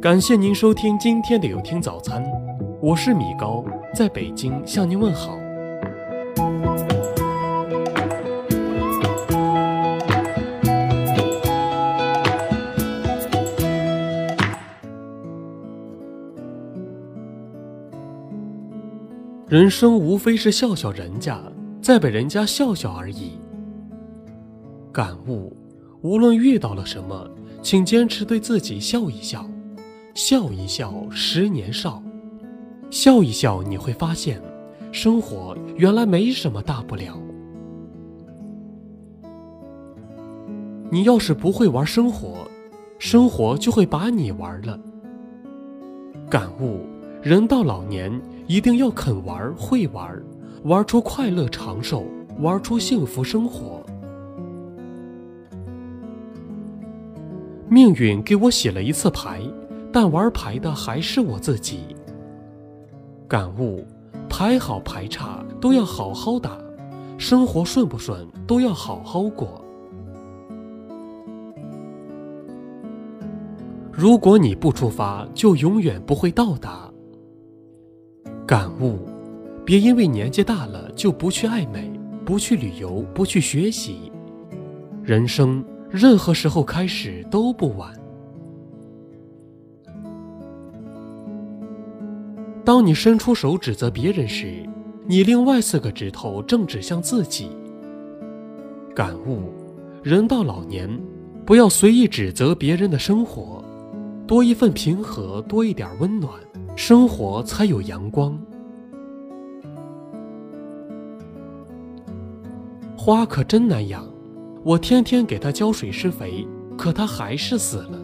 感谢您收听今天的有听早餐，我是米高，在北京向您问好。人生无非是笑笑人家，再被人家笑笑而已。感悟：无论遇到了什么，请坚持对自己笑一笑。笑一笑，十年少。笑一笑，你会发现，生活原来没什么大不了。你要是不会玩生活，生活就会把你玩了。感悟：人到老年。一定要肯玩，会玩，玩出快乐长寿，玩出幸福生活。命运给我洗了一次牌，但玩牌的还是我自己。感悟：牌好牌差都要好好打，生活顺不顺都要好好过。如果你不出发，就永远不会到达。感悟：别因为年纪大了就不去爱美，不去旅游，不去学习。人生任何时候开始都不晚。当你伸出手指责别人时，你另外四个指头正指向自己。感悟：人到老年，不要随意指责别人的生活，多一份平和，多一点温暖。生活才有阳光。花可真难养，我天天给它浇水施肥，可它还是死了。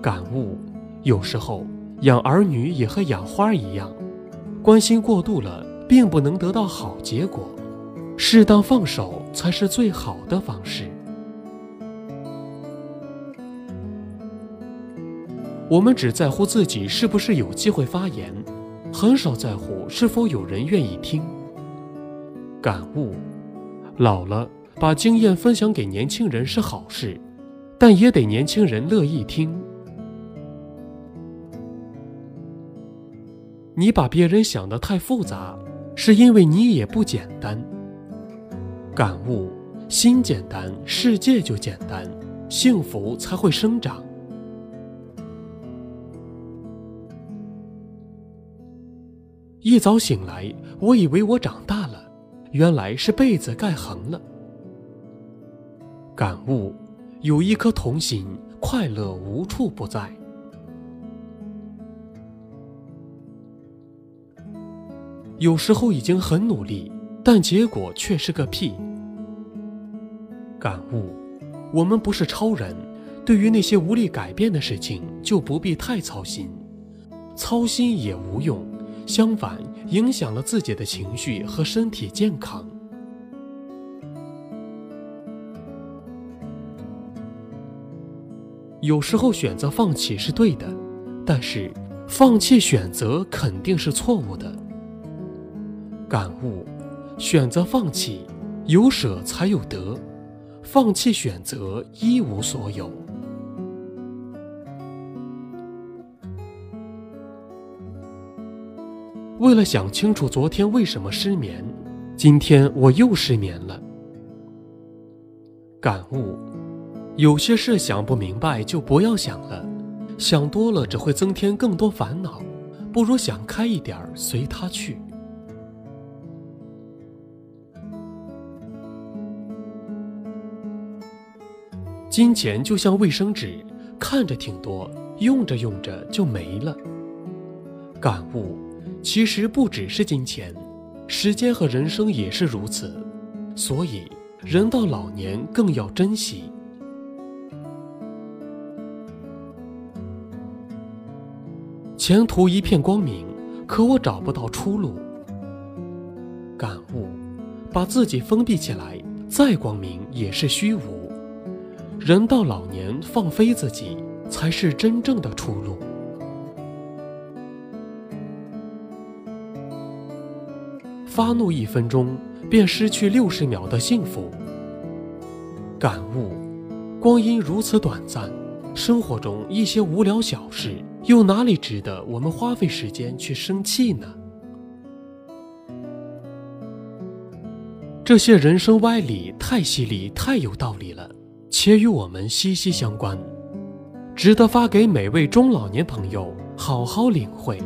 感悟：有时候养儿女也和养花一样，关心过度了，并不能得到好结果，适当放手才是最好的方式。我们只在乎自己是不是有机会发言，很少在乎是否有人愿意听。感悟：老了，把经验分享给年轻人是好事，但也得年轻人乐意听。你把别人想得太复杂，是因为你也不简单。感悟：心简单，世界就简单，幸福才会生长。一早醒来，我以为我长大了，原来是被子盖横了。感悟：有一颗童心，快乐无处不在。有时候已经很努力，但结果却是个屁。感悟：我们不是超人，对于那些无力改变的事情，就不必太操心，操心也无用。相反，影响了自己的情绪和身体健康。有时候选择放弃是对的，但是放弃选择肯定是错误的。感悟：选择放弃，有舍才有得；放弃选择，一无所有。为了想清楚昨天为什么失眠，今天我又失眠了。感悟：有些事想不明白就不要想了，想多了只会增添更多烦恼，不如想开一点，随他去。金钱就像卫生纸，看着挺多，用着用着就没了。感悟。其实不只是金钱，时间和人生也是如此，所以人到老年更要珍惜。前途一片光明，可我找不到出路。感悟：把自己封闭起来，再光明也是虚无。人到老年，放飞自己，才是真正的出路。发怒一分钟，便失去六十秒的幸福。感悟：光阴如此短暂，生活中一些无聊小事，又哪里值得我们花费时间去生气呢？这些人生歪理太犀利，太有道理了，且与我们息息相关，值得发给每位中老年朋友好好领会。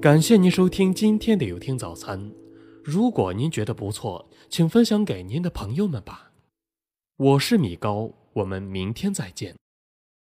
感谢您收听今天的有听早餐。如果您觉得不错，请分享给您的朋友们吧。我是米高，我们明天再见。